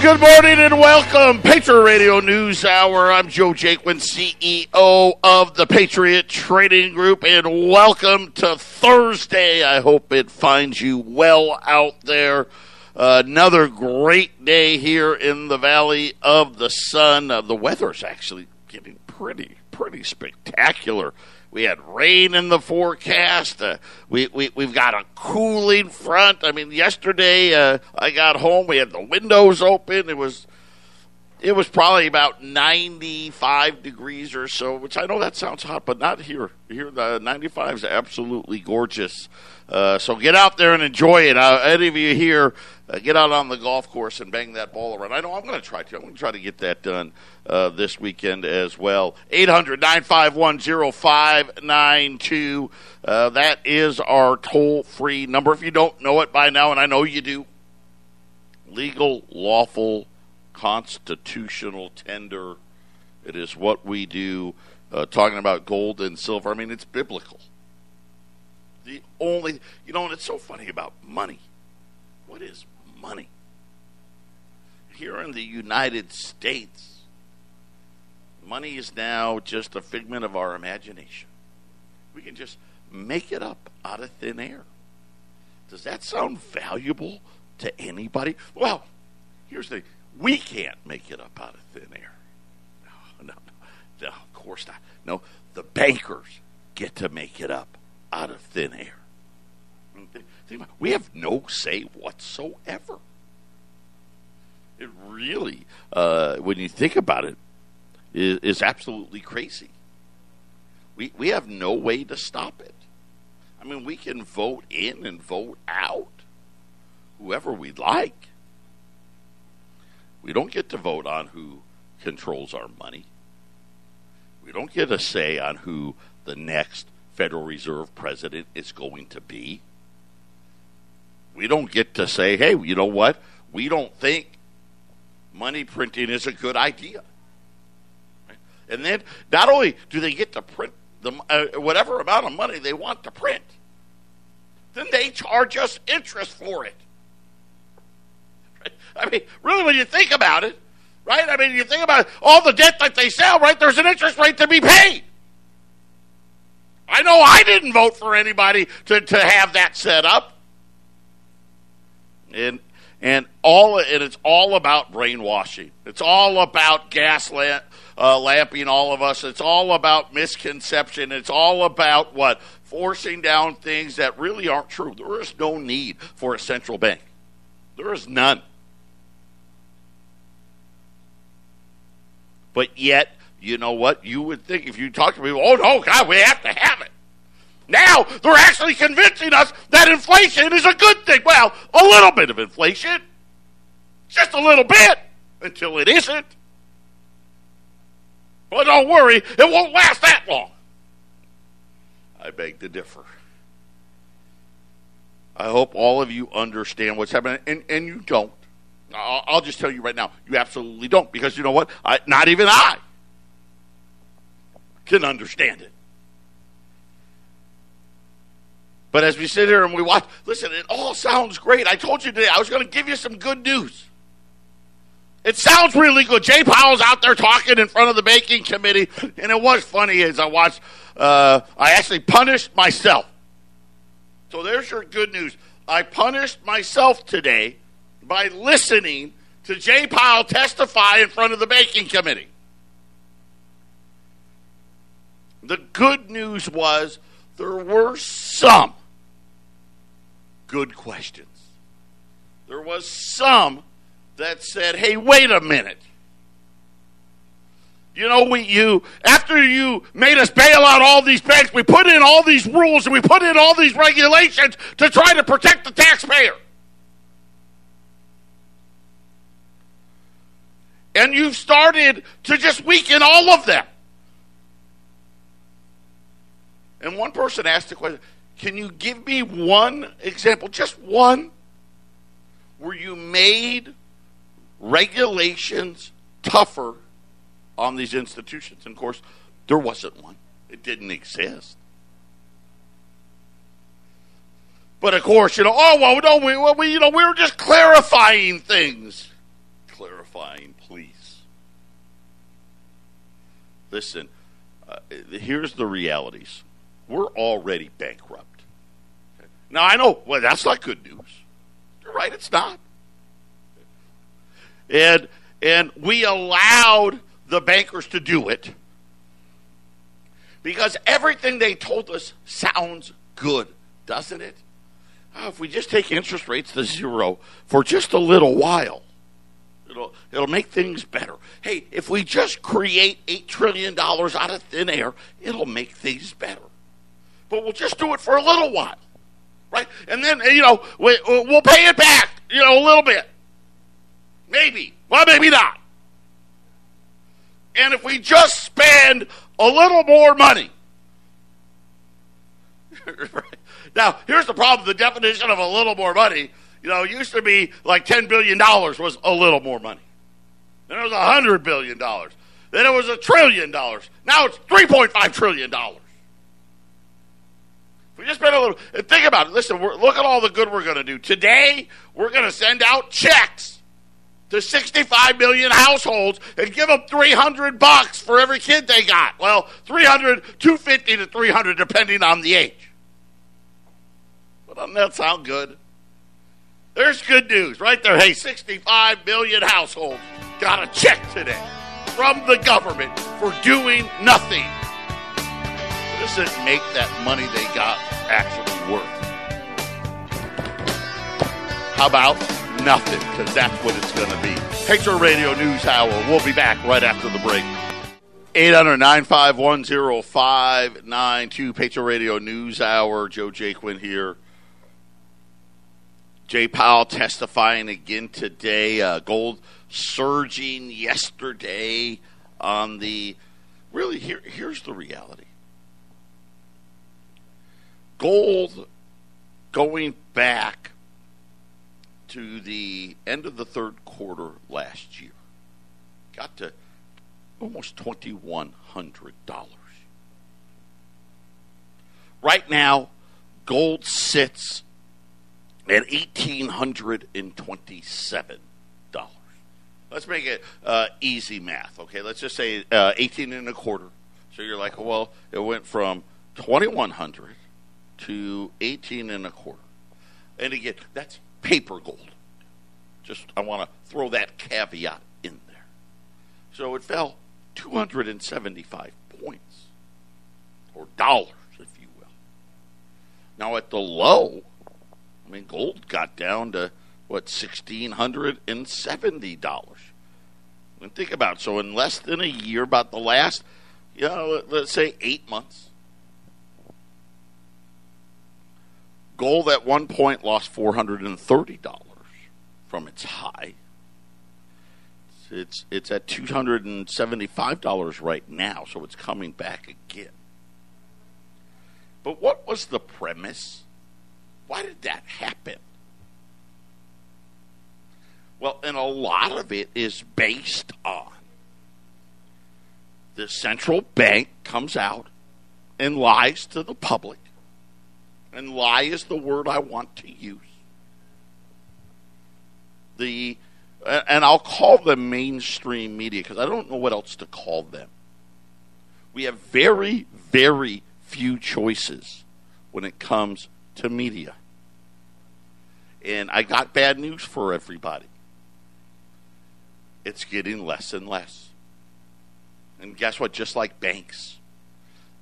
Good morning and welcome. Patriot Radio News Hour. I'm Joe Jaquin, CEO of the Patriot Trading Group, and welcome to Thursday. I hope it finds you well out there. Uh, another great day here in the Valley of the Sun. Uh, the weather's actually getting pretty, pretty spectacular. We had rain in the forecast. Uh, we, we, we've got a cooling front. I mean, yesterday uh, I got home. We had the windows open. It was it was probably about 95 degrees or so, which I know that sounds hot, but not here. Here, the 95 is absolutely gorgeous. Uh, so get out there and enjoy it. Uh, any of you here, uh, get out on the golf course and bang that ball around. I know I'm going to try to. I'm going to try to get that done uh, this weekend as well. 800 951 0592. Uh, that is our toll free number. If you don't know it by now, and I know you do, legal, lawful, constitutional tender. It is what we do. Uh, talking about gold and silver. I mean, it's biblical. The only, you know, and it's so funny about money. What is money? Here in the United States, money is now just a figment of our imagination. We can just make it up out of thin air. Does that sound valuable to anybody? Well, here's the we can't make it up out of thin air. No, no, no, of course not. No, the bankers get to make it up out of thin air. We have no say whatsoever. It really, uh, when you think about it, is, is absolutely crazy. We, we have no way to stop it. I mean, we can vote in and vote out whoever we like. We don't get to vote on who controls our money. We don't get a say on who the next Federal Reserve president is going to be. We don't get to say, hey, you know what? We don't think money printing is a good idea. And then not only do they get to print the uh, whatever amount of money they want to print, then they charge us interest for it. I mean, really, when you think about it, right? I mean, you think about all the debt that they sell, right? There's an interest rate to be paid. I know I didn't vote for anybody to, to have that set up. And and all and it's all about brainwashing. It's all about gaslamp, uh, lamping all of us. It's all about misconception. It's all about what forcing down things that really aren't true. There is no need for a central bank. There is none. But yet, you know what? You would think if you talk to people, oh no, God, we have to have it. Now they're actually convincing us that inflation is a good thing. Well, a little bit of inflation, just a little bit, until it isn't. But don't worry, it won't last that long. I beg to differ. I hope all of you understand what's happening, and, and you don't. I'll, just tell you right now, you absolutely don't, because you know what? I, not even I can understand it. But as we sit here and we watch, listen, it all sounds great. I told you today I was going to give you some good news. It sounds really good. Jay Powell's out there talking in front of the banking committee, and it was funny as I watched. Uh, I actually punished myself. So there's your good news. I punished myself today by listening to Jay Powell testify in front of the banking committee. The good news was there were some good questions. There was some that said, "Hey, wait a minute. You know, we you after you made us bail out all these banks, we put in all these rules and we put in all these regulations to try to protect the taxpayer." And you've started to just weaken all of them. And one person asked the question Can you give me one example, just one, where you made regulations tougher on these institutions? And of course, there wasn't one, it didn't exist. But of course, you know, oh well, we, well, we, you know, we were just clarifying things. clarifying, Listen, uh, here's the realities. We're already bankrupt. Now, I know, well, that's not good news. You're right, it's not. And, and we allowed the bankers to do it because everything they told us sounds good, doesn't it? Oh, if we just take interest rates to zero for just a little while, it'll it'll make things better. Hey, if we just create eight trillion dollars out of thin air, it'll make things better. But we'll just do it for a little while, right? And then you know we, we'll pay it back, you know, a little bit, maybe, well, maybe not. And if we just spend a little more money. now, here's the problem the definition of a little more money, you know, it used to be like $10 billion was a little more money. Then it was $100 billion. Then it was a trillion dollars. Now it's $3.5 trillion. We just spend a little, and think about it. Listen, look at all the good we're going to do. Today, we're going to send out checks to 65 million households and give them 300 bucks for every kid they got. Well, 300, 250 to 300 depending on the age. But doesn't that sound good? There's good news right there. Hey, 65 million households got a check today from the government for doing nothing. Doesn't make that money they got actually worth. How about nothing because that's what it's going to be. Patriot Radio News Hour. We'll be back right after the break. 800-951-0592 Patriot Radio News Hour. Joe Jaquin here. Jay Powell testifying again today. Uh, gold surging yesterday on the. Really, here, here's the reality. Gold going back to the end of the third quarter last year, got to almost $2,100. Right now, gold sits at $1,827. Let's make it uh, easy math, okay? Let's just say uh, 18 and a quarter. So you're like, well, it went from 2100 to 18 and a quarter. And again, that's paper gold. Just, I want to throw that caveat in there. So it fell 275 points, or dollars, if you will. Now at the low, I mean, gold got down to what $1,670. And think about it. So in less than a year, about the last, you know, let's say eight months, Gold at one point lost $430 from its high. It's it's at $275 right now, so it's coming back again. But what was the premise? Why did that happen? Well, and a lot of it is based on the central bank comes out and lies to the public and lie is the word I want to use. The and I'll call them mainstream media because I don't know what else to call them. We have very, very few choices when it comes to media. And I got bad news for everybody. It's getting less and less. And guess what? Just like banks,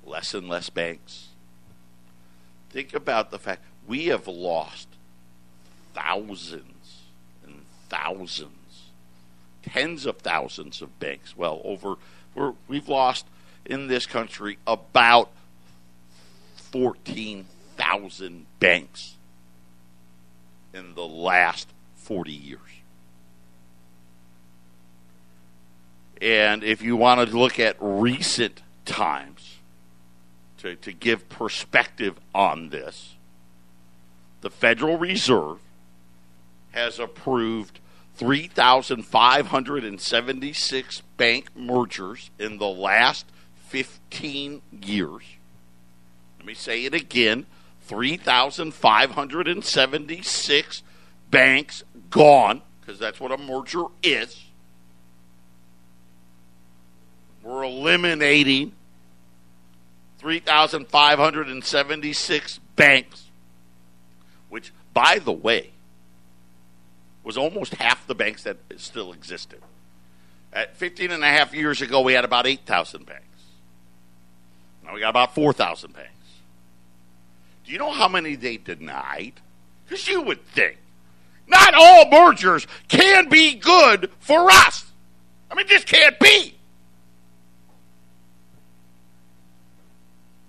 less and less banks Think about the fact we have lost thousands and thousands, tens of thousands of banks. Well, over we're, we've lost in this country about 14,000 banks in the last 40 years. And if you want to look at recent times, to, to give perspective on this, the Federal Reserve has approved 3,576 bank mergers in the last 15 years. Let me say it again 3,576 banks gone, because that's what a merger is. We're eliminating 3,576 banks, which, by the way, was almost half the banks that still existed. At 15 and a half years ago, we had about 8,000 banks. Now we got about 4,000 banks. Do you know how many they denied? Because you would think not all mergers can be good for us. I mean, this can't be.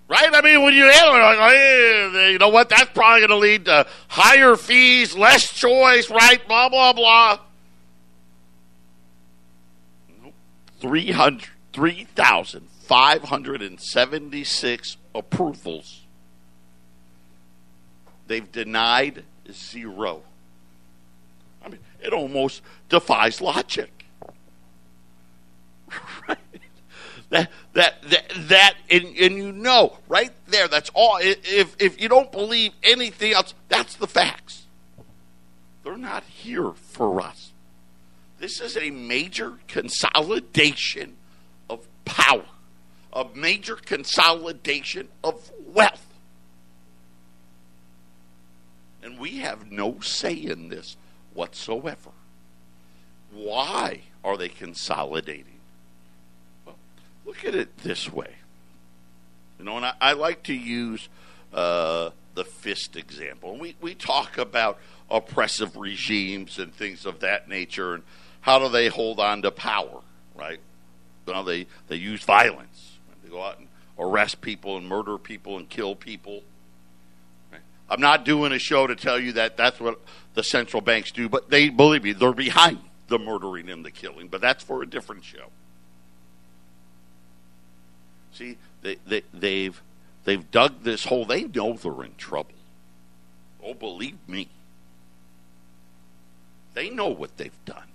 Right? I mean, when you eh, like, eh, hey, you know what? That's probably going to lead to higher fees, less choice, right? Blah, blah, blah. 3,576 approvals. They've denied zero. I mean, it almost defies logic. right? That, that, that, that and, and you know, right there, that's all. If, if you don't believe anything else, that's the facts. They're not here for us. This is a major consolidation of power, a major consolidation of wealth. And we have no say in this whatsoever. Why are they consolidating? Well, look at it this way. You know, and I, I like to use uh, the fist example. And we, we talk about oppressive regimes and things of that nature and how do they hold on to power, right? Well, they, they use violence. They go out and arrest people and murder people and kill people. I'm not doing a show to tell you that that's what the central banks do, but they believe me, they're behind the murdering and the killing, but that's for a different show. See, they, they, they've they've dug this hole. They know they're in trouble. Oh, believe me. They know what they've done.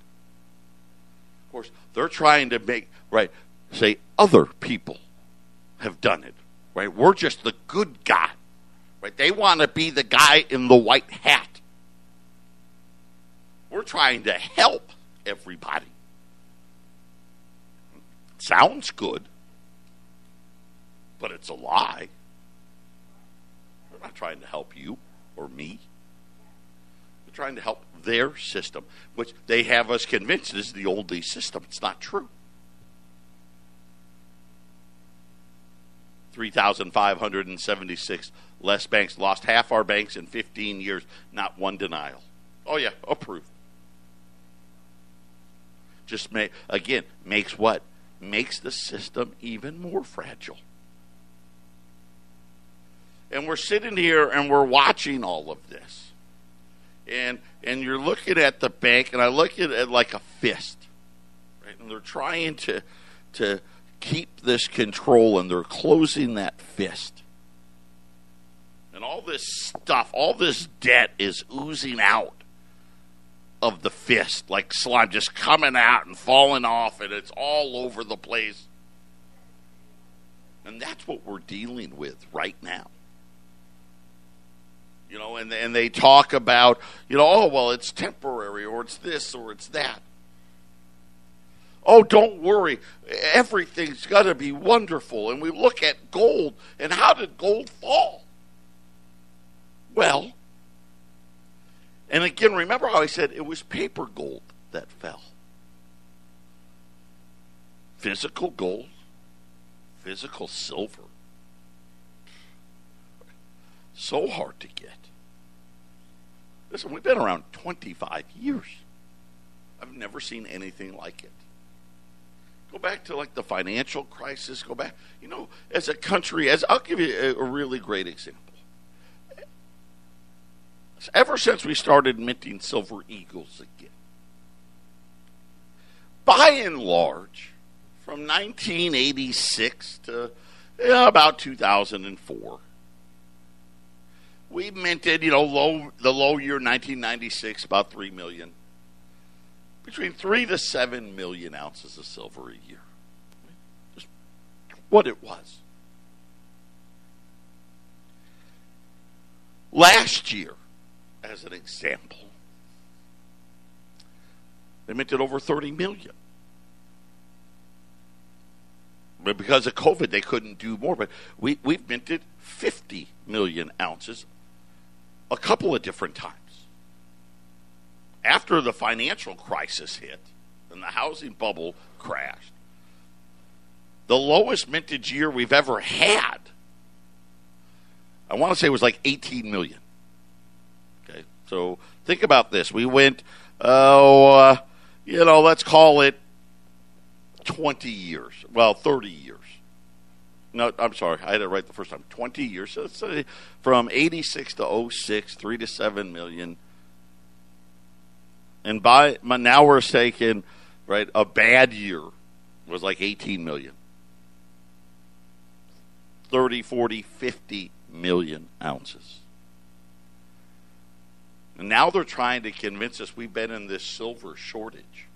Of course, they're trying to make right say other people have done it. Right? We're just the good guy. Right? They want to be the guy in the white hat. We're trying to help everybody. Sounds good, but it's a lie. We're not trying to help you or me. We're trying to help their system, which they have us convinced is the only system. It's not true. 3,576 less banks. Lost half our banks in 15 years. Not one denial. Oh, yeah, approved. Just make, again, makes what? Makes the system even more fragile. And we're sitting here and we're watching all of this. And and you're looking at the bank, and I look at it like a fist. Right? And they're trying to to keep this control and they're closing that fist. And all this stuff, all this debt is oozing out of the fist like slime, just coming out and falling off, and it's all over the place. And that's what we're dealing with right now. You know, and, and they talk about, you know, oh, well, it's temporary, or it's this, or it's that. Oh, don't worry. everything's got to be wonderful. And we look at gold, and how did gold fall? Well, and again, remember how I said it was paper gold that fell. Physical gold, physical silver. So hard to get. Listen, we've been around 25 years. I've never seen anything like it. Go back to like the financial crisis. Go back, you know, as a country, as I'll give you a, a really great example. Ever since we started minting silver eagles again, by and large, from 1986 to about 2004, we minted, you know, low the low year 1996, about three million between three to seven million ounces of silver a year. Just what it was. Last year, as an example, they minted over 30 million. but because of COVID, they couldn't do more. But we, we've minted 50 million ounces a couple of different times. After the financial crisis hit and the housing bubble crashed, the lowest mintage year we've ever had, I want to say it was like 18 million. Okay, so think about this. We went, oh, uh, you know, let's call it 20 years. Well, 30 years. No, I'm sorry. I had it right the first time. 20 years. So from 86 to 06, 3 to 7 million. And by now we're taking, right, a bad year was like 18 million. 30, 40, 50 million ounces. And now they're trying to convince us we've been in this silver shortage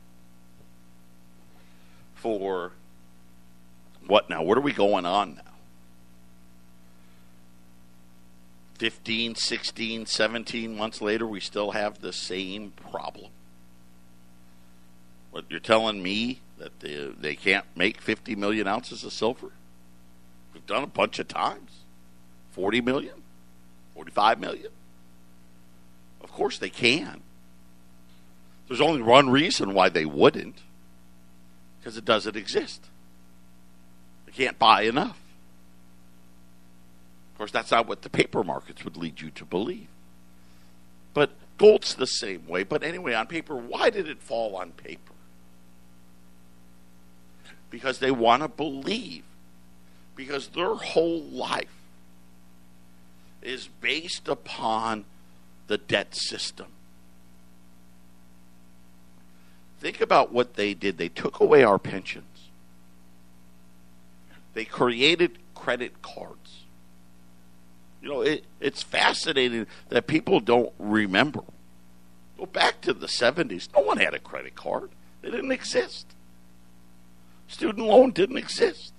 for what now? What are we going on now? 15, 16, 17 months later, we still have the same problem. What you're telling me that they, they can't make 50 million ounces of silver? We've done a bunch of times. 40 million? 45 million? Of course they can. There's only one reason why they wouldn't because it doesn't exist. They can't buy enough. Of course, that's not what the paper markets would lead you to believe. But gold's the same way. But anyway, on paper, why did it fall on paper? Because they want to believe. Because their whole life is based upon the debt system. Think about what they did. They took away our pensions. They created credit cards. You know, it, it's fascinating that people don't remember. Go back to the 70s. No one had a credit card, they didn't exist. Student loan didn't exist.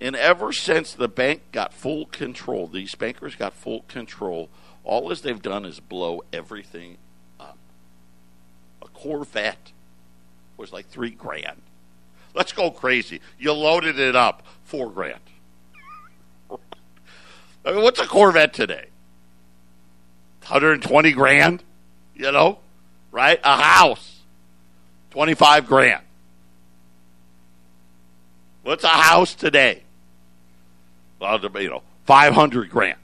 And ever since the bank got full control, these bankers got full control, all as they've done is blow everything up. A Corvette was like three grand. Let's go crazy. You loaded it up, four grand. I mean, what's a Corvette today? 120 grand, you know, right? A house, 25 grand. What's a house today? Well, you know, 500 grand.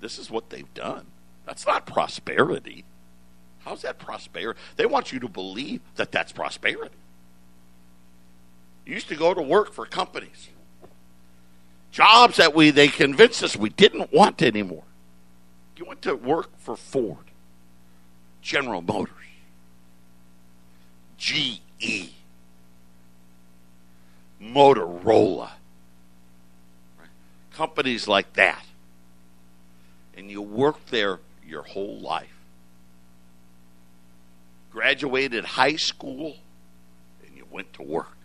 This is what they've done. That's not prosperity. How's that prosperity? They want you to believe that that's prosperity. You used to go to work for companies, jobs that we they convinced us we didn't want anymore. You went to work for Ford, General Motors, GE, Motorola, right? companies like that, and you worked there your whole life. Graduated high school and you went to work.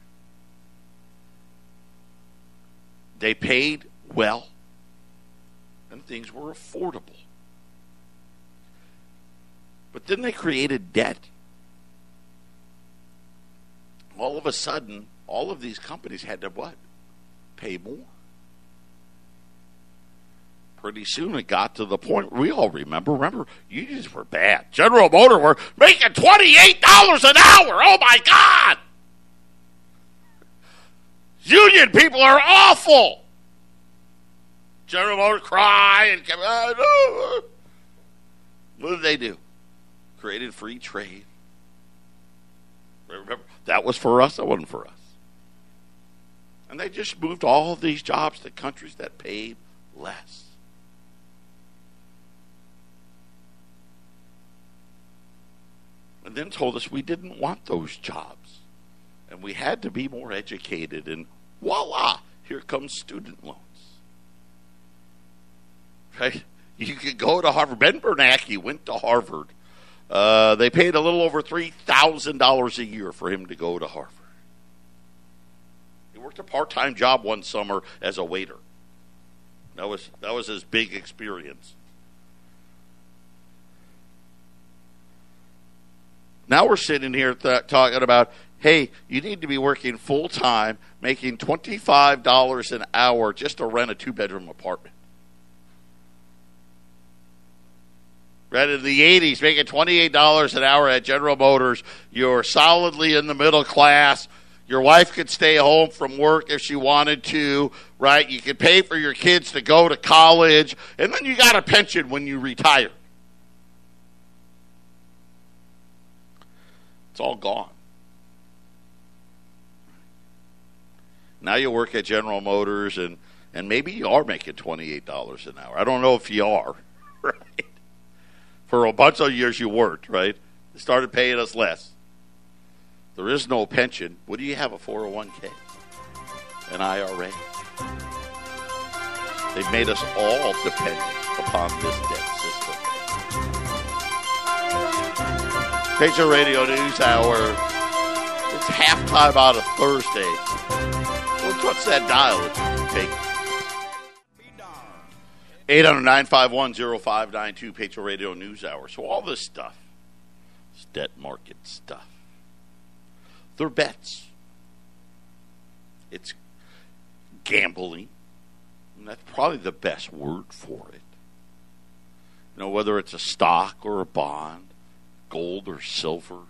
They paid well and things were affordable. But then they created debt. All of a sudden, all of these companies had to what? Pay more pretty soon it got to the point we all remember. Remember, unions were bad. General Motor were making twenty-eight dollars an hour. Oh my God! Union people are awful. General Motor cry and come. Uh, what did they do? Created free trade. Remember, that was for us. That wasn't for us. And they just moved all these jobs to countries that paid less. and then told us we didn't want those jobs. And we had to be more educated. And voila, here comes student loans. Right? You could go to Harvard. Ben Bernanke went to Harvard. Uh, they paid a little over $3,000 a year for him to go to Harvard. He worked a part time job one summer as a waiter. That was, that was his big experience. Now we're sitting here th- talking about, hey, you need to be working full time, making $25 an hour just to rent a two bedroom apartment. Right in the 80s, making $28 an hour at General Motors, you're solidly in the middle class. Your wife could stay home from work if she wanted to, right? You could pay for your kids to go to college, and then you got a pension when you retire. It's all gone. Now you work at General Motors, and, and maybe you are making $28 an hour. I don't know if you are, right? For a bunch of years you weren't, right? They started paying us less. There is no pension. What do you have? A 401k? An IRA? They've made us all dependent upon this debt system. Patriot Radio News Hour. It's halftime out of Thursday. What's that dial take? 800-951-0592, Patriot Radio News Hour. So all this stuff, this debt market stuff, they're bets. It's gambling. And that's probably the best word for it. You know, whether it's a stock or a bond, gold or silver,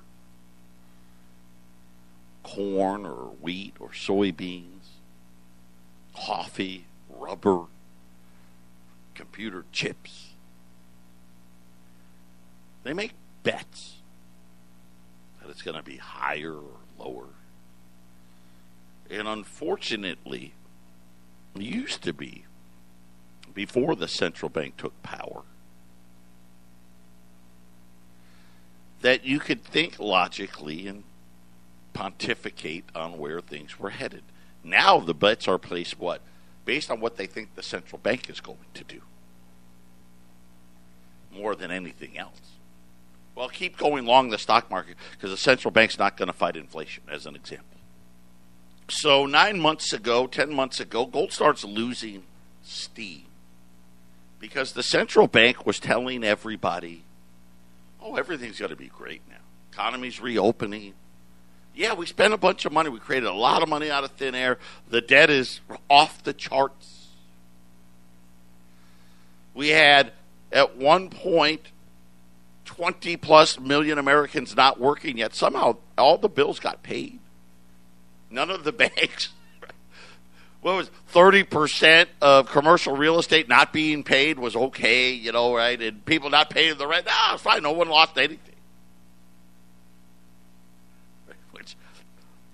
corn or wheat or soybeans, coffee, rubber, computer chips. They make bets that it's going to be higher or lower. And unfortunately, used to be before the central bank took power that you could think logically and pontificate on where things were headed. Now the bets are placed what? Based on what they think the central bank is going to do. More than anything else. Well, keep going long the stock market because the central bank's not going to fight inflation, as an example. So, nine months ago, ten months ago, gold starts losing steam because the central bank was telling everybody, oh, everything's going to be great now. Economy's reopening. Yeah, we spent a bunch of money. We created a lot of money out of thin air. The debt is off the charts. We had, at one point, 20 plus million Americans not working yet. Somehow, all the bills got paid. None of the banks. What was thirty percent of commercial real estate not being paid was okay, you know, right? And people not paying the rent, ah, it's fine. No one lost anything. Which,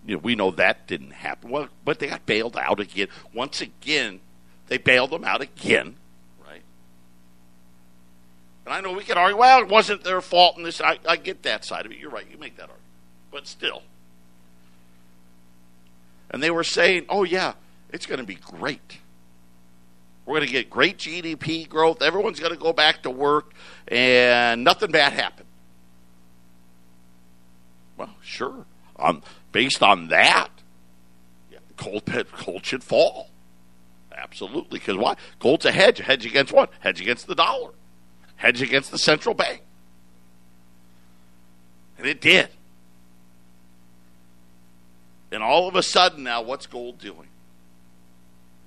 you know, we know that didn't happen. Well, but they got bailed out again. Once again, they bailed them out again right? and I know we could argue, well, it wasn't their fault in this. I, I get that side of it. You're right. You make that argument. But still. And they were saying, oh, yeah, it's going to be great. We're going to get great GDP growth. Everyone's going to go back to work, and nothing bad happened. Well, sure. Um, based on that, yeah, gold, gold should fall. Absolutely. Because why? Gold's a hedge. A hedge against what? Hedge against the dollar hedge against the central bank. And it did. And all of a sudden now, what's gold doing?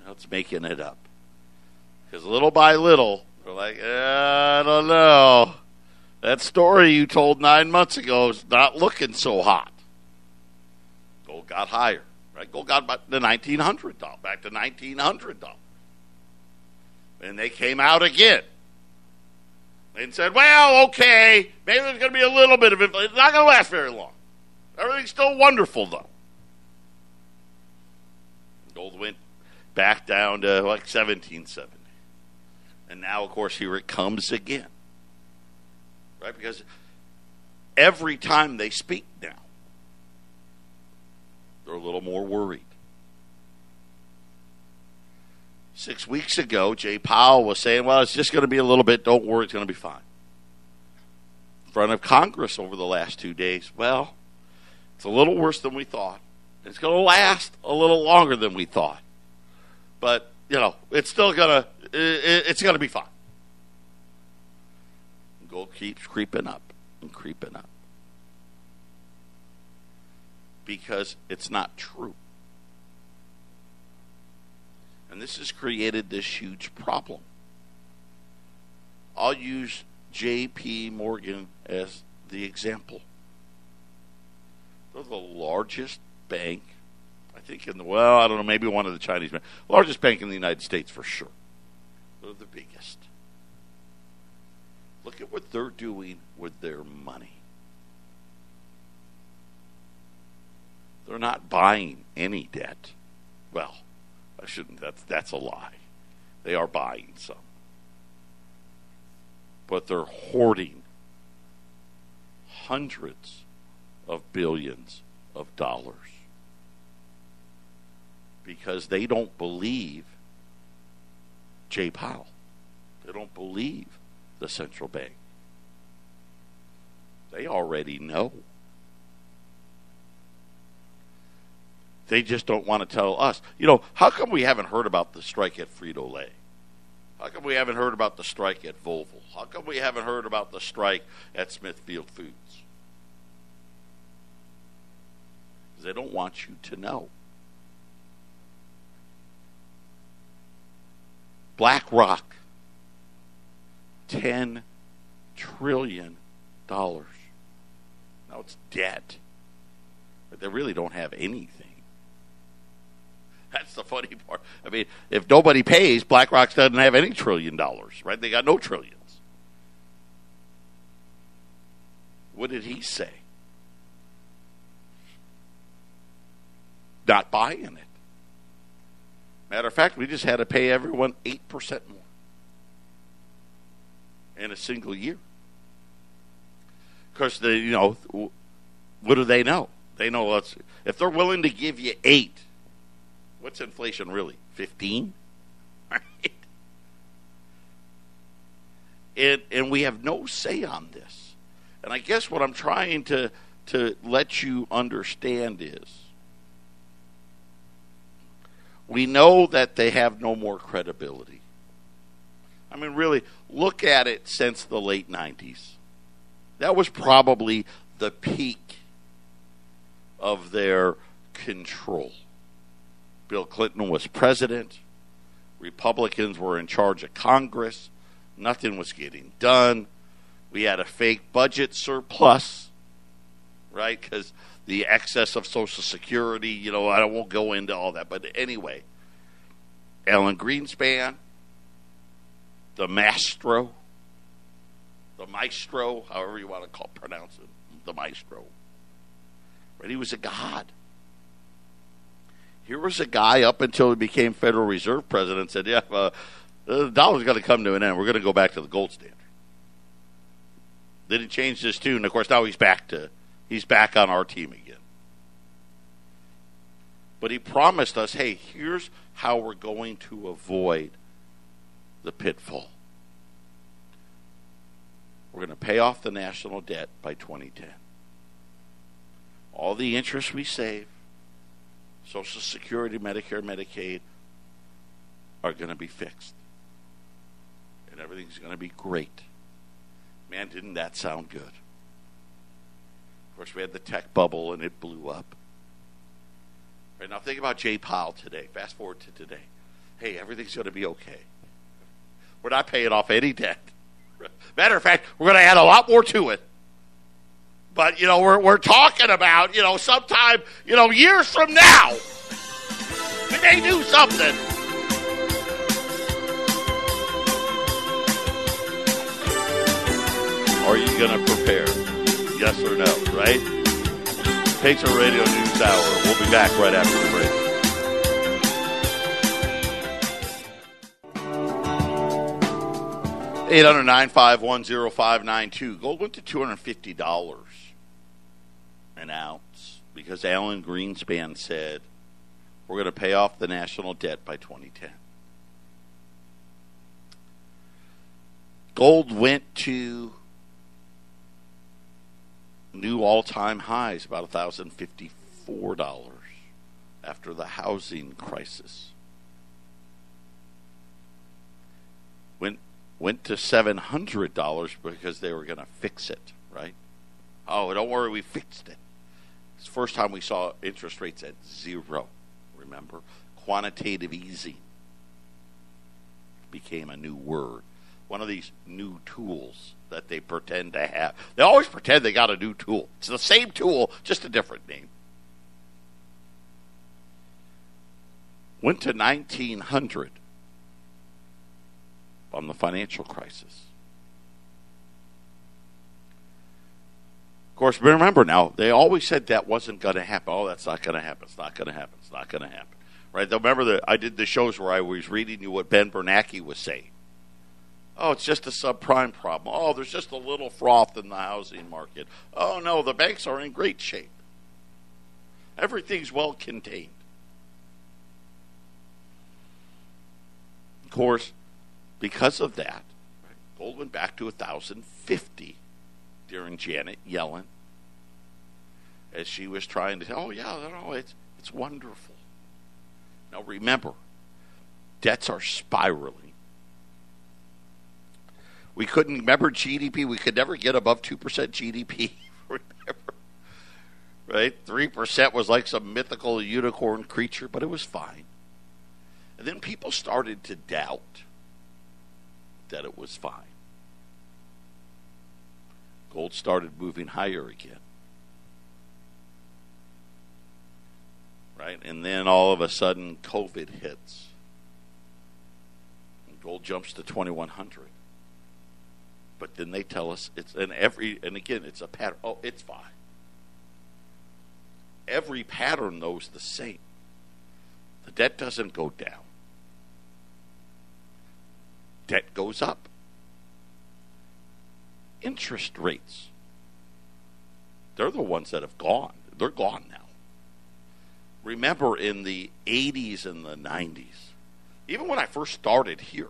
Now it's making it up. Because little by little, they're like, I don't know. That story you told nine months ago is not looking so hot. Gold got higher, right? Gold got back to nineteen hundred dollars, back to nineteen hundred dollars, and they came out again and said, well, okay, maybe there's going to be a little bit of it, it's not going to last very long. Everything's still wonderful, though. Gold went back down to like 1770. And now, of course, here it comes again. Right? Because every time they speak now, they're a little more worried. Six weeks ago, Jay Powell was saying, well, it's just going to be a little bit. Don't worry, it's going to be fine. In front of Congress over the last two days, well, it's a little worse than we thought. It's going to last a little longer than we thought. But, you know, it's still going to, it's going to be fine. Gold keeps creeping up and creeping up. Because it's not true. And this has created this huge problem. I'll use JP Morgan as the example. They're the largest bank, I think, in the, well, I don't know, maybe one of the Chinese banks, largest bank in the United States for sure. They're the biggest. Look at what they're doing with their money. They're not buying any debt. Well, I shouldn't. That's that's a lie. They are buying some, but they're hoarding hundreds of billions of dollars because they don't believe Jay Powell. They don't believe the central bank. They already know. They just don't want to tell us. You know, how come we haven't heard about the strike at Frito Lay? How come we haven't heard about the strike at Volvo? How come we haven't heard about the strike at Smithfield Foods? Because they don't want you to know. BlackRock, $10 trillion. Now it's debt. But they really don't have anything. That's the funny part. I mean, if nobody pays, BlackRock doesn't have any trillion dollars, right? They got no trillions. What did he say? Not buying it. Matter of fact, we just had to pay everyone 8% more in a single year. Because you know, what do they know? They know if they're willing to give you eight What's inflation really? 15? Right? And, and we have no say on this. And I guess what I'm trying to, to let you understand is we know that they have no more credibility. I mean, really, look at it since the late 90s. That was probably the peak of their control. Bill Clinton was president. Republicans were in charge of Congress. Nothing was getting done. We had a fake budget surplus, right? Because the excess of Social Security, you know, I won't go into all that. But anyway, Alan Greenspan, the maestro, the maestro, however you want to call pronounce it, the maestro. Right? He was a god. Here was a guy up until he became Federal Reserve president said, "Yeah, uh, the dollar's going to come to an end. We're going to go back to the gold standard." Then he changed his tune. Of course, now he's back to he's back on our team again. But he promised us, "Hey, here's how we're going to avoid the pitfall. We're going to pay off the national debt by 2010. All the interest we save." Social Security, Medicare, Medicaid are going to be fixed. And everything's going to be great. Man, didn't that sound good? Of course, we had the tech bubble and it blew up. Right now, think about Jay Powell today. Fast forward to today. Hey, everything's going to be okay. We're not paying off any debt. Matter of fact, we're going to add a lot more to it. But, you know, we're, we're talking about, you know, sometime, you know, years from now, we may do something. Are you going to prepare? Yes or no, right? Patriot Radio News Hour. We'll be back right after the break. 800 Gold went to $250 an ounce because Alan Greenspan said we're going to pay off the national debt by 2010. Gold went to new all time highs, about $1,054 after the housing crisis. Went, went to $700 because they were going to fix it, right? Oh, don't worry, we fixed it. It's the first time we saw interest rates at zero. Remember? Quantitative easing became a new word. One of these new tools that they pretend to have. They always pretend they got a new tool. It's the same tool, just a different name. Went to 1900 on the financial crisis. Of course, remember now, they always said that wasn't going to happen. Oh, that's not going to happen. It's not going to happen. It's not going to happen. Right? Remember that I did the shows where I was reading you what Ben Bernanke was saying. Oh, it's just a subprime problem. Oh, there's just a little froth in the housing market. Oh, no, the banks are in great shape. Everything's well contained. Of course, because of that, gold went back to 1,050 during Janet Yellen as she was trying to say, oh, yeah, no, oh, it's, it's wonderful. Now, remember, debts are spiraling. We couldn't remember GDP. We could never get above 2% GDP. remember? Right? 3% was like some mythical unicorn creature, but it was fine. And then people started to doubt that it was fine. Gold started moving higher again. Right? And then all of a sudden, COVID hits. And gold jumps to 2100 but then they tell us it's and every and again it's a pattern. Oh, it's fine. Every pattern knows the same. The debt doesn't go down. Debt goes up. Interest rates. They're the ones that have gone. They're gone now. Remember in the 80s and the 90s, even when I first started here,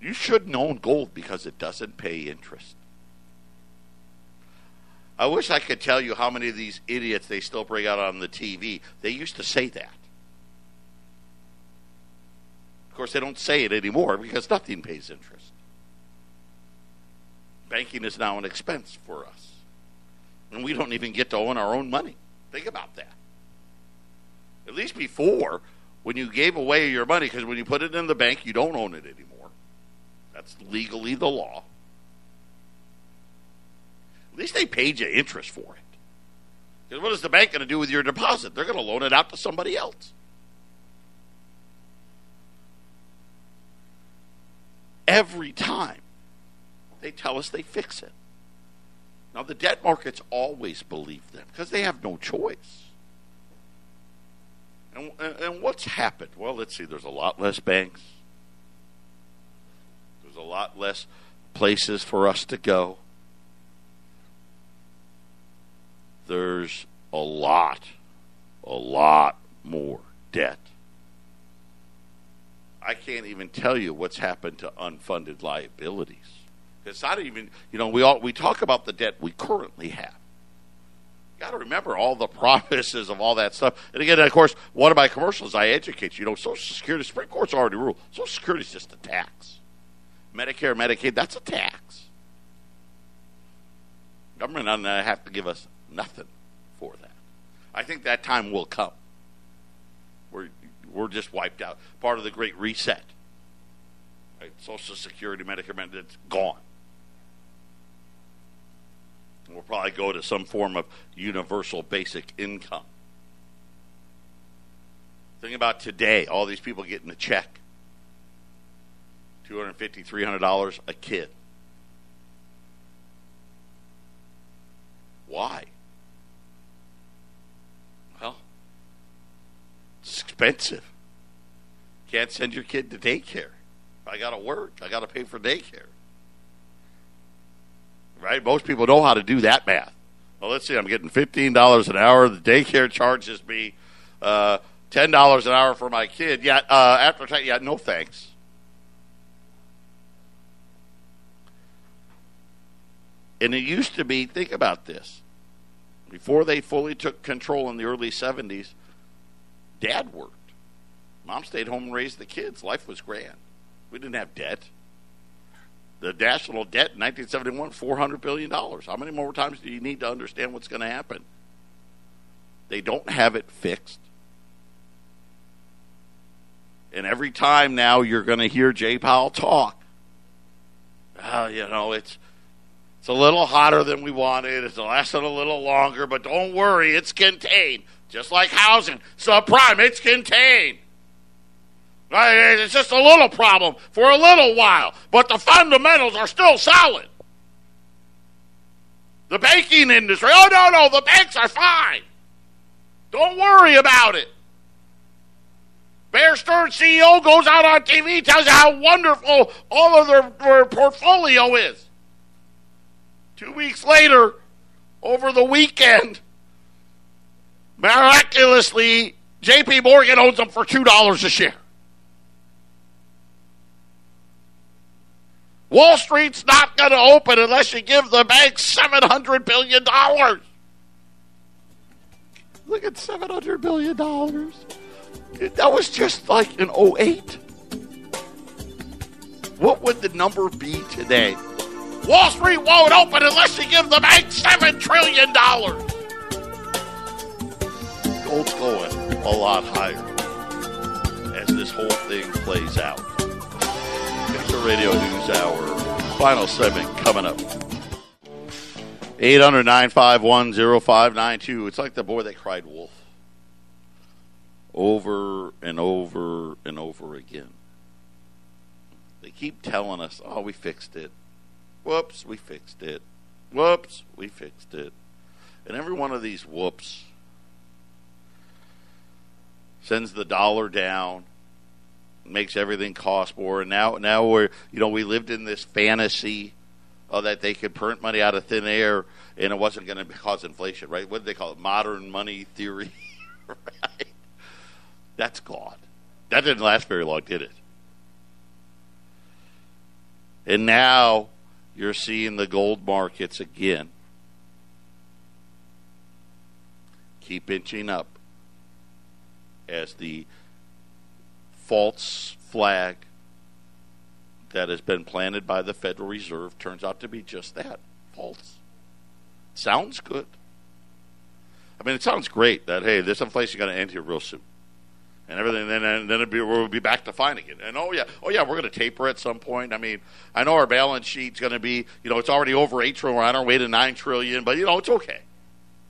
you shouldn't own gold because it doesn't pay interest. I wish I could tell you how many of these idiots they still bring out on the TV. They used to say that. Of course, they don't say it anymore because nothing pays interest. Banking is now an expense for us. And we don't even get to own our own money. Think about that. At least before, when you gave away your money, because when you put it in the bank, you don't own it anymore. That's legally the law. At least they paid you interest for it. Because what is the bank going to do with your deposit? They're going to loan it out to somebody else. Every time they tell us they fix it. Now, the debt markets always believe them because they have no choice. And, and, what's happened? Well, let's see, there's a lot less banks there's a lot less places for us to go. There's a lot, a lot more debt. I can't even tell you what's happened to unfunded liabilities. It's not even, you know, we all we talk about the debt we currently have. You got to remember all the promises of all that stuff. And again, of course, one of my commercials I educate you. You know, Social Security, Supreme Court's already ruled. Social Security is just a tax. Medicare, Medicaid, that's a tax. Government doesn't have to give us nothing for that. I think that time will come. We're, just wiped out. Part of the Great Reset. Right? Social Security, Medicare, it's gone. We'll probably go to some form of universal basic income. Think about today, all these people getting a check. $250, $300 a kid. Why? Well, it's expensive. Can't send your kid to daycare. I got to work. I got to pay for daycare. Right? Most people know how to do that math. Well, let's see. I'm getting $15 an hour. The daycare charges me uh, $10 an hour for my kid. Yeah, uh, after tax, yeah, no thanks. And it used to be, think about this. Before they fully took control in the early 70s, dad worked. Mom stayed home and raised the kids. Life was grand. We didn't have debt. The national debt in 1971, $400 billion. How many more times do you need to understand what's going to happen? They don't have it fixed. And every time now you're going to hear Jay Powell talk, uh, you know, it's it's a little hotter than we wanted. It's lasting a little longer, but don't worry, it's contained. Just like housing, subprime, it's contained. It's just a little problem for a little while, but the fundamentals are still solid. The banking industry, oh no, no, the banks are fine. Don't worry about it. Bear Stearns CEO goes out on TV, tells you how wonderful all of their, their portfolio is. Two weeks later, over the weekend, miraculously, JP Morgan owns them for $2 a share. Wall Street's not going to open unless you give the bank $700 billion. Look at $700 billion. That was just like in 08. What would the number be today? Wall Street won't open unless you give the bank $7 trillion. Gold's going a lot higher as this whole thing plays out. It's a Radio News Hour. Final segment coming up. 800 951 0592. It's like the boy that cried wolf. Over and over and over again. They keep telling us, oh, we fixed it. Whoops, we fixed it. Whoops, we fixed it. And every one of these whoops sends the dollar down, makes everything cost more. And now, now we're, you know, we lived in this fantasy uh, that they could print money out of thin air and it wasn't going to cause inflation, right? What did they call it? Modern money theory, right? That's gone. That didn't last very long, did it? And now you're seeing the gold markets again keep inching up as the false flag that has been planted by the Federal Reserve turns out to be just that false. Sounds good. I mean, it sounds great that, hey, this inflation is going to end here real soon and everything. And then, and then be, we'll be back to fine again. And oh yeah, oh yeah, we're going to taper at some point. I mean, I know our balance sheet's going to be, you know, it's already over eight trillion. We're on our way to nine trillion, but you know, it's okay.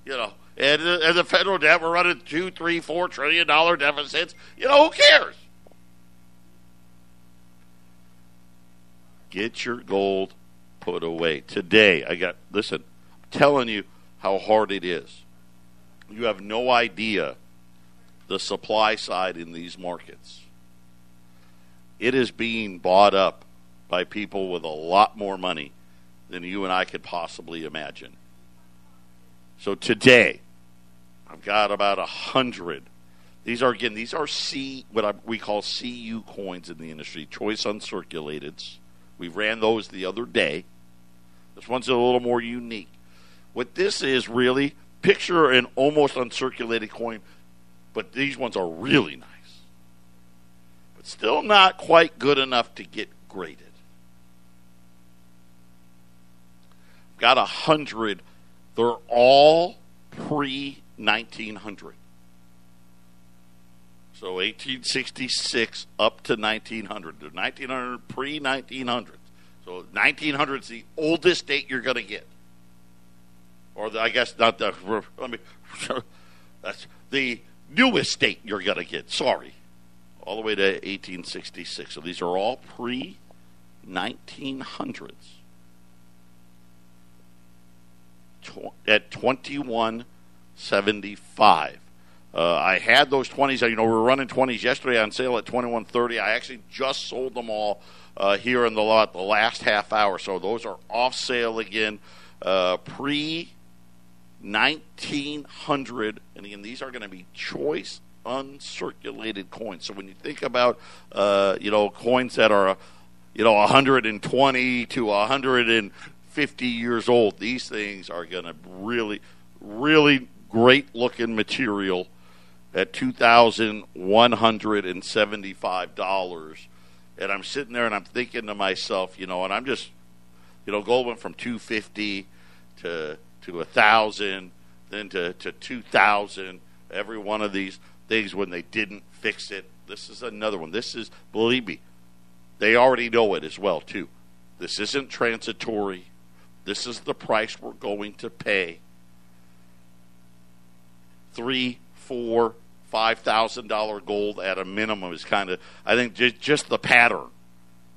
You know, and, the federal debt, we're running two, three, four trillion dollar deficits. You know, who cares? Get your gold put away today. I got listen. I'm telling you how hard it is. You have no idea the supply side in these markets. It is being bought up by people with a lot more money than you and I could possibly imagine. So today, I've got about a hundred. These are again, these are C, what I, we call CU coins in the industry, choice uncirculated. We ran those the other day. This one's a little more unique. What this is really, picture an almost uncirculated coin but these ones are really nice. But still not quite good enough to get graded. Got a hundred. They're all pre 1900. So 1866 up to 1900. They're 1900 pre 1900. So 1900 is the oldest date you're going to get. Or the, I guess not the. Let me. That's the newest date you're going to get. Sorry. All the way to 1866. So these are all pre 1900s. At 2175. Uh, I had those 20s. You know, we were running 20s yesterday on sale at 2130. I actually just sold them all uh, here in the lot the last half hour. So those are off sale again. Uh, pre 1900 and again these are going to be choice uncirculated coins so when you think about uh, you know coins that are you know 120 to 150 years old these things are going to really really great looking material at $2175 and i'm sitting there and i'm thinking to myself you know and i'm just You know, gold went from 250 to to a thousand, then to to 2,000. Every one of these things when they didn't fix it. This is another one. This is believe me, they already know it as well too. This isn't transitory. This is the price we're going to pay. Three, four, five thousand dollar gold at a minimum is kind of I think just, the pattern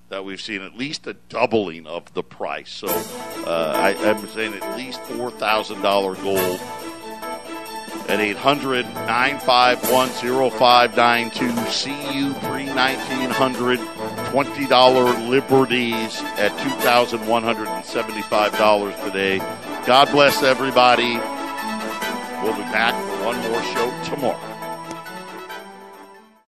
that we've seen at least a doubling of the price. So uh, I, am saying at least four thousand dollar gold at 800 951 0592 CU pre 1900 $20 liberties at $2,175 today. God bless everybody. We'll be back for one more show tomorrow.